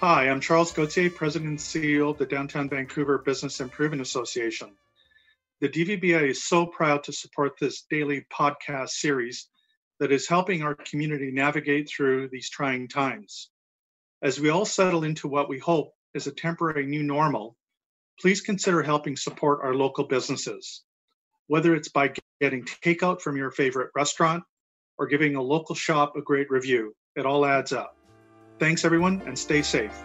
Hi, I'm Charles Gauthier, President and CEO of the Downtown Vancouver Business Improvement Association. The DVBA is so proud to support this daily podcast series that is helping our community navigate through these trying times. As we all settle into what we hope is a temporary new normal, please consider helping support our local businesses. Whether it's by getting takeout from your favorite restaurant or giving a local shop a great review, it all adds up. Thanks, everyone, and stay safe.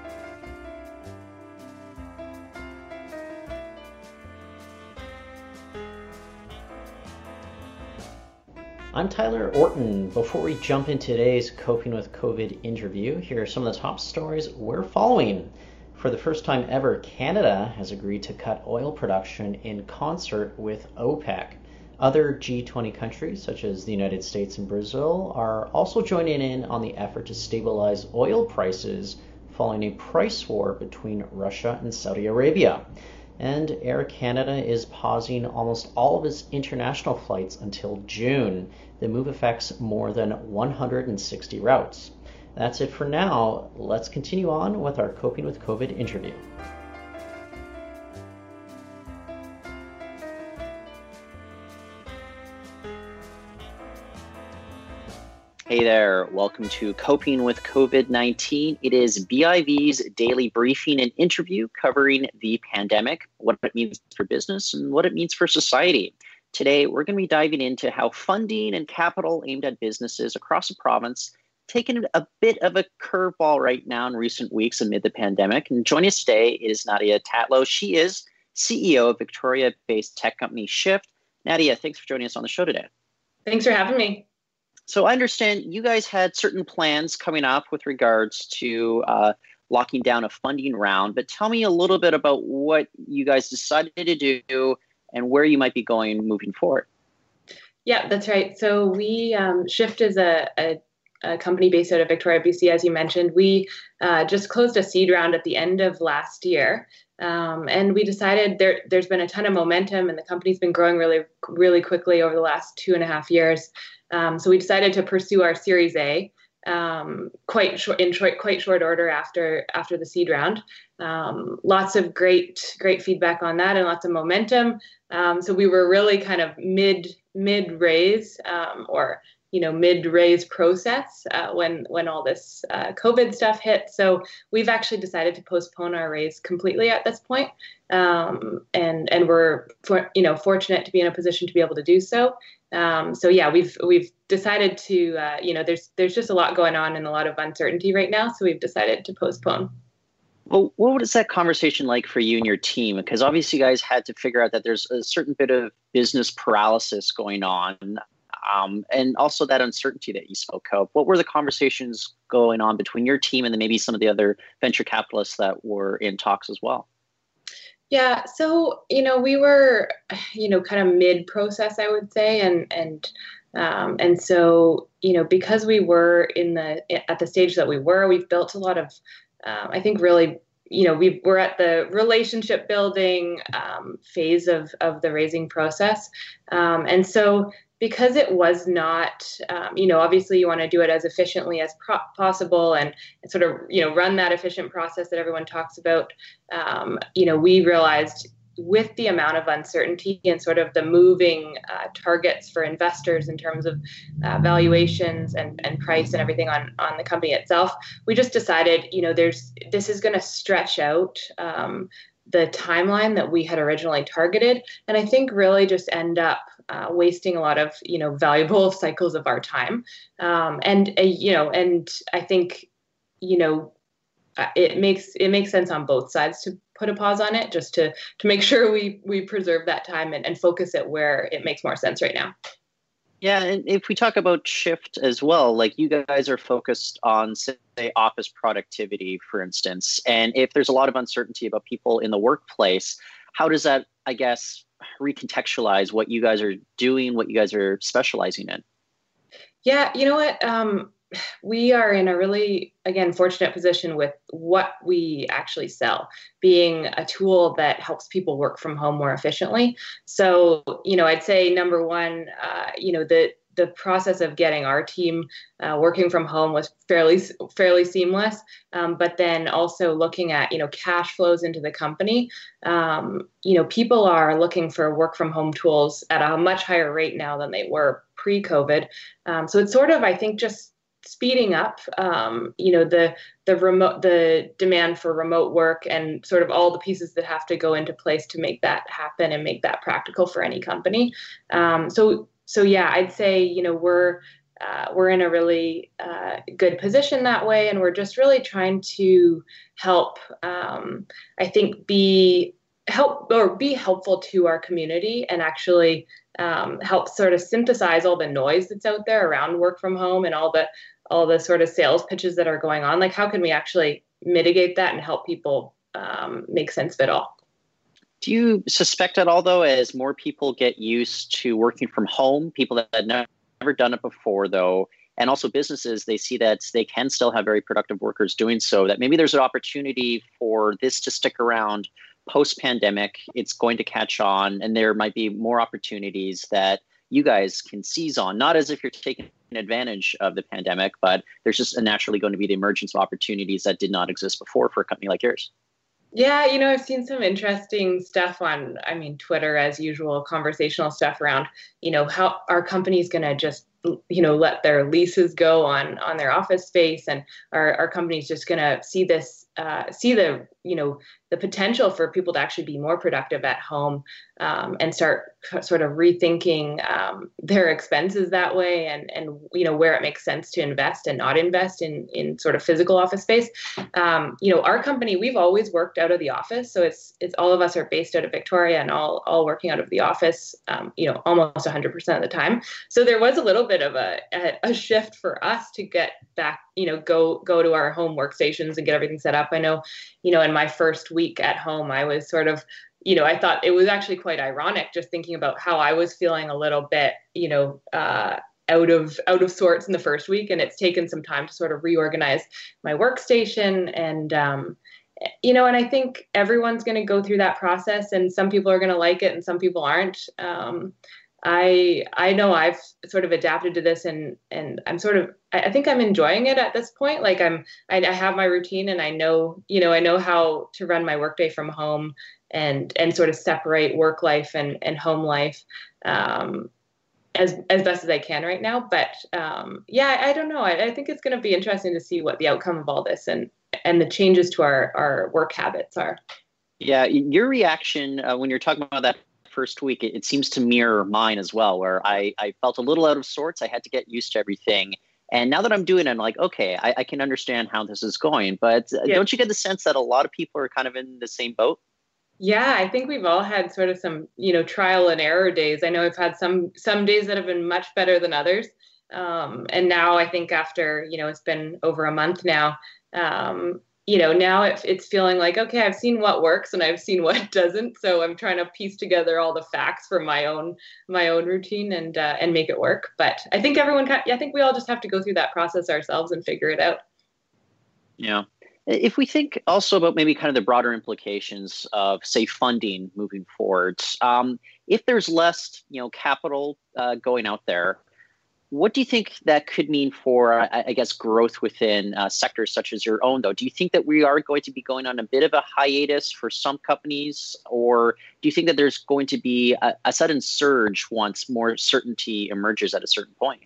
I'm Tyler Orton. Before we jump into today's Coping with COVID interview, here are some of the top stories we're following. For the first time ever, Canada has agreed to cut oil production in concert with OPEC. Other G20 countries, such as the United States and Brazil, are also joining in on the effort to stabilize oil prices following a price war between Russia and Saudi Arabia. And Air Canada is pausing almost all of its international flights until June. The move affects more than 160 routes. That's it for now. Let's continue on with our Coping with COVID interview. Hey there, welcome to Coping with COVID 19. It is BIV's daily briefing and interview covering the pandemic, what it means for business, and what it means for society. Today, we're going to be diving into how funding and capital aimed at businesses across the province taken a bit of a curveball right now in recent weeks amid the pandemic. And joining us today is Nadia Tatlow. She is CEO of Victoria based tech company Shift. Nadia, thanks for joining us on the show today. Thanks for having me. So I understand you guys had certain plans coming up with regards to uh, locking down a funding round, but tell me a little bit about what you guys decided to do and where you might be going moving forward. Yeah, that's right. So we um, Shift is a, a, a, company based out of Victoria, BC, as you mentioned. We uh, just closed a seed round at the end of last year. Um, and we decided there, there's been a ton of momentum and the company's been growing really, really quickly over the last two and a half years. Um, so we decided to pursue our Series A um, quite short, in short, quite short order after after the seed round. Um, lots of great great feedback on that and lots of momentum. Um, so we were really kind of mid mid raise um, or you know mid raise process uh, when when all this uh, COVID stuff hit. So we've actually decided to postpone our raise completely at this point, um, and and we're for, you know fortunate to be in a position to be able to do so. Um, so yeah, we've we've decided to uh, you know there's there's just a lot going on and a lot of uncertainty right now, so we've decided to postpone. Well, what was that conversation like for you and your team? Because obviously, you guys had to figure out that there's a certain bit of business paralysis going on um, and also that uncertainty that you spoke of. What were the conversations going on between your team and then maybe some of the other venture capitalists that were in talks as well? Yeah, so you know we were, you know, kind of mid process, I would say, and and um, and so you know because we were in the at the stage that we were, we've built a lot of, um, I think, really you know we we're at the relationship building um, phase of of the raising process um, and so because it was not, um, you know, obviously you want to do it as efficiently as pro- possible and, and, sort of, you know, run that efficient process that everyone talks about. Um, you know, we realized with the amount of uncertainty and sort of the moving uh, targets for investors in terms of uh, valuations and, and price and everything on, on the company itself, we just decided, you know, there's this is going to stretch out um, the timeline that we had originally targeted, and I think really just end up uh, wasting a lot of you know valuable cycles of our time. Um, and uh, you know and i think you know uh, it makes it makes sense on both sides to put a pause on it just to to make sure we we preserve that time and, and focus it where it makes more sense right now yeah, and if we talk about shift as well, like you guys are focused on say office productivity, for instance, and if there's a lot of uncertainty about people in the workplace, how does that, I guess, recontextualize what you guys are doing, what you guys are specializing in? Yeah, you know what? Um, we are in a really, again, fortunate position with what we actually sell, being a tool that helps people work from home more efficiently. So, you know, I'd say number one, uh, you know, the the process of getting our team uh, working from home was fairly fairly seamless. Um, but then also looking at you know cash flows into the company, um, you know people are looking for work from home tools at a much higher rate now than they were pre-COVID. Um, so it's sort of I think just speeding up um, you know the the remote the demand for remote work and sort of all the pieces that have to go into place to make that happen and make that practical for any company. Um, so so yeah i'd say you know we're uh, we're in a really uh, good position that way and we're just really trying to help um, i think be help or be helpful to our community and actually um, help sort of synthesize all the noise that's out there around work from home and all the all the sort of sales pitches that are going on. Like how can we actually mitigate that and help people um, make sense of it all? Do you suspect at all though as more people get used to working from home people that had never done it before though and also businesses they see that they can still have very productive workers doing so that maybe there's an opportunity for this to stick around post pandemic it's going to catch on and there might be more opportunities that you guys can seize on. Not as if you're taking advantage of the pandemic but there's just naturally going to be the emergence of opportunities that did not exist before for a company like yours. Yeah, you know, I've seen some interesting stuff on, I mean, Twitter as usual, conversational stuff around, you know, how our company's going to just you know let their leases go on on their office space and our, our company's just going to see this uh, see the you know the potential for people to actually be more productive at home um, and start sort of rethinking um, their expenses that way and and you know where it makes sense to invest and not invest in in sort of physical office space. Um, you know our company we've always worked out of the office so it's it's all of us are based out of victoria and all all working out of the office um, you know almost 100% of the time. So there was a little bit of a, a shift for us to get back you know go go to our home workstations and get everything set up. I know you know in my first week at home i was sort of you know i thought it was actually quite ironic just thinking about how i was feeling a little bit you know uh, out of out of sorts in the first week. And it's taken some time to sort of reorganize my workstation. And um, you know and i think everyone's going to go through that process and some people are going to like it and some people aren't. Um, I I know I've sort of adapted to this and and I'm sort of I, think I'm enjoying it at this point. Like I'm I, I, have my routine and I know you know I know how to run my workday from home and and sort of separate work life and and home life um, as as best as I can right now. But um, yeah, I, I don't know. I, I think it's going to be interesting to see what the outcome of all this and and the changes to our our work habits are. Yeah, your reaction uh, when you're talking about that first week, it, it, seems to mirror mine as well, where I, I felt a little out of sorts. I had to get used to everything. And now that I'm doing it, I'm like, okay, I, I can understand how this is going. But uh, yeah. don't you get the sense that a lot of people are kind of in the same boat? Yeah, I think we've all had sort of some, you know, trial and error days. I know I've had some some days that have been much better than others. Um, and now I think after, you know, it's been over a month now, um, you know now it, it's feeling like okay i've seen what works and i've seen what doesn't. So i'm trying to piece together all the facts for my own my own routine and uh, and make it work. But i think everyone i think we all just have to go through that process ourselves and figure it out. Yeah. If we think also about maybe kind of the broader implications of say funding moving forward um, if there's less you know capital uh, going out there what do you think that could mean for, I guess, growth within uh, sectors such as your own, though? Do you think that we are going to be going on a bit of a hiatus for some companies, or do you think that there's going to be a, a sudden surge once more certainty emerges at a certain point?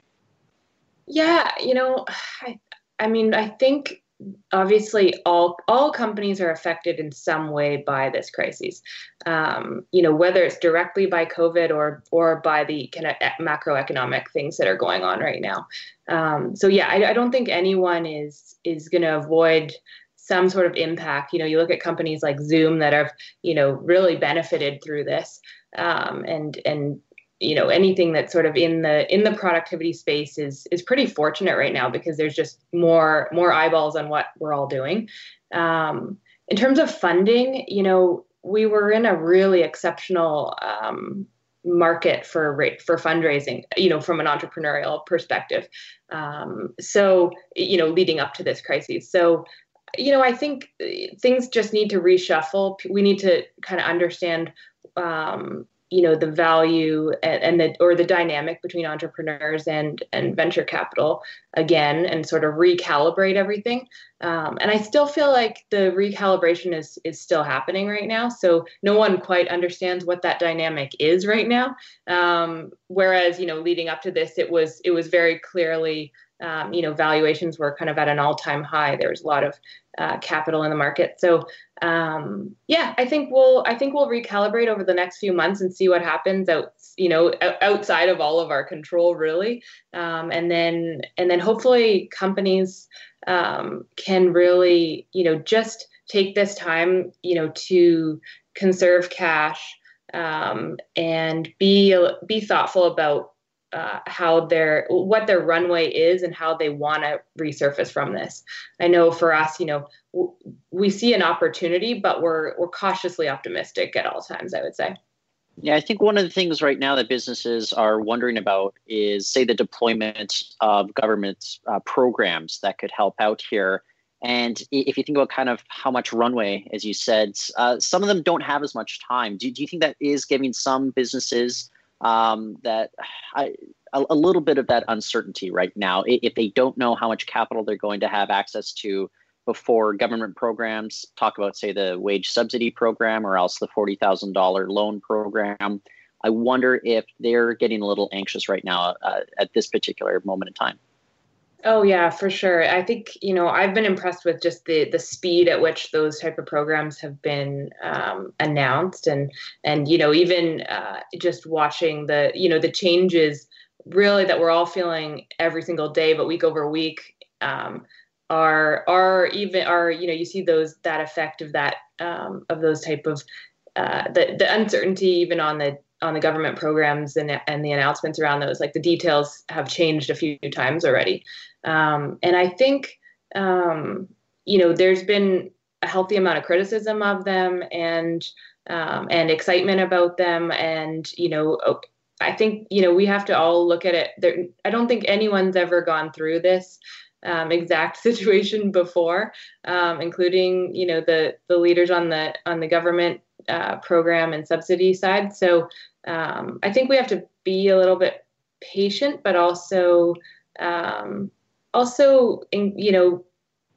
Yeah, you know, I, I mean, I think obviously all all companies are affected in some way by this crisis. Um, you know whether it's directly by covid or or by the kind of macroeconomic things that are going on right now. Um, so yeah I, I don't think anyone is is going to avoid some sort of impact. You know you look at companies like zoom that have you know really benefited through this. Um, and and you know anything that's sort of in the in the productivity space is is pretty fortunate right now because there's just more more eyeballs on what we're all doing. Um, in terms of funding you know we were in a really exceptional um, market for for fundraising you know from an entrepreneurial perspective. Um, so you know leading up to this crisis. So you know i think things just need to reshuffle. We need to kind of understand um, you know the value and, and, the or the dynamic between entrepreneurs and and venture capital again and sort of recalibrate everything. Um, and i still feel like the recalibration is is still happening right now. So no one quite understands what that dynamic is right now. Um, whereas you know leading up to this it was it was very clearly um, you know valuations were kind of at an all-time high. There was a lot of uh, capital in the market. So um, yeah, I think we'll I think we'll recalibrate over the next few months and see what happens out you know outside of all of our control really, um, and then and then hopefully companies um, can really you know just take this time you know to conserve cash um, and be be thoughtful about uh, how their what their runway is and how they want to resurface from this. I know for us, you know, w- we see an opportunity, but we're we're cautiously optimistic at all times. I would say. Yeah, I think one of the things right now that businesses are wondering about is, say, the deployment of government uh, programs that could help out here. And if you think about kind of how much runway, as you said, uh, some of them don't have as much time. Do, do you think that is giving some businesses um, that I, a, a, little bit of that uncertainty right now. If they don't know how much capital they're going to have access to before government programs, talk about, say, the wage subsidy program or else the $40,000 loan program. I wonder if they're getting a little anxious right now uh, at this particular moment in time. Oh yeah, for sure. I think you know I've been impressed with just the the speed at which those type of programs have been um, announced, and and you know even uh, just watching the you know the changes really that we're all feeling every single day, but week over week. Um, are are even are you know you see those that effect of that um, of those type of uh, the the uncertainty even on the on the government programs and and the announcements around those like the details have changed a few times already. Um, and i think um, you know there's been a healthy amount of criticism of them and um, and excitement about them. And you know i think you know we have to all look at it. There i don't think anyone's ever gone through this um, exact situation before, um, including you know the the leaders on the on the government uh, program and subsidy side. So um, I think we have to be a little bit patient, but also um, also in, you know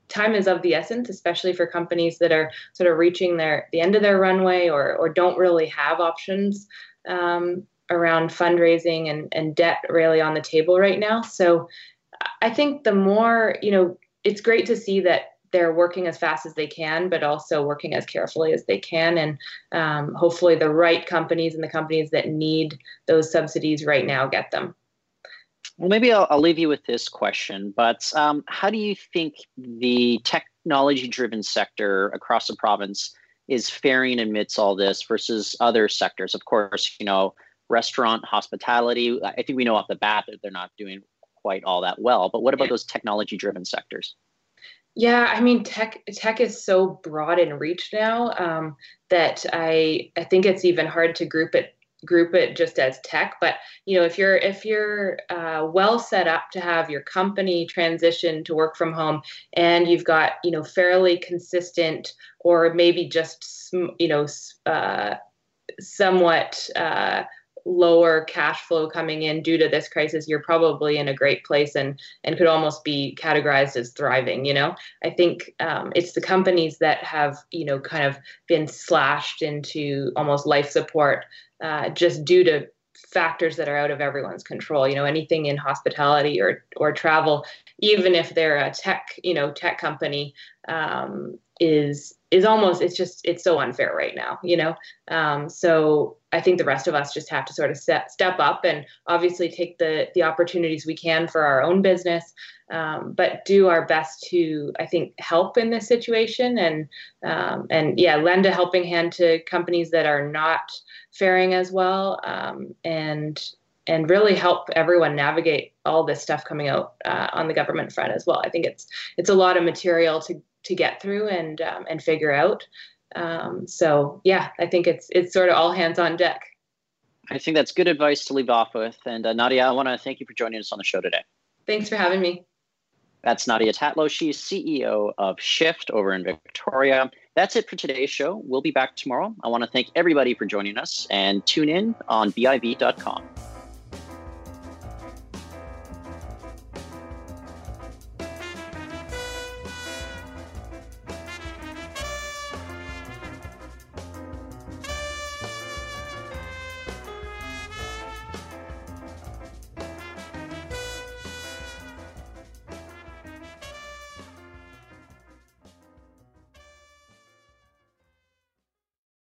time is of the essence, especially for companies that are sort of reaching their the end of their runway or or don't really have options um, around fundraising and, and debt really on the table right now. So I think the more you know, it's great to see that they're working as fast as they can, but also working as carefully as they can. And um, hopefully, the right companies and the companies that need those subsidies right now get them. Well, maybe I'll, I'll leave you with this question, but um, how do you think the technology driven sector across the province is faring amidst all this versus other sectors? Of course, you know, restaurant, hospitality, I think we know off the bat that they're not doing quite all that well, but what about those technology driven sectors? Yeah, I mean, tech tech is so broad in reach now um, that I I think it's even hard to group it group it just as tech. But you know, if you're if you're uh, well set up to have your company transition to work from home, and you've got you know fairly consistent or maybe just you know uh, somewhat uh, lower cash flow coming in due to this crisis, you're probably in a great place and and could almost be categorized as thriving. You know, I think um, it's the companies that have you know kind of been slashed into almost life support uh, just due to factors that are out of everyone's control you know anything in hospitality or or travel even if they're a tech you know tech company um, is is almost it's just it's so unfair right now you know um, so i think the rest of us just have to sort of set, step up and obviously take the the opportunities we can for our own business um, but do our best to i think help in this situation and um, and yeah lend a helping hand to companies that are not faring as well um, and and really help everyone navigate all this stuff coming out uh, on the government front as well. I think it's it's a lot of material to to get through and um, and figure out. Um, so yeah, I think it's it's sort of all hands on deck. I think that's good advice to leave off with. And uh, Nadia, I want to thank you for joining us on the show today. Thanks for having me. That's Nadia Tatlow. She's CEO of Shift over in Victoria. That's it for today's show. We'll be back tomorrow. I want to thank everybody for joining us and tune in on BIV.com.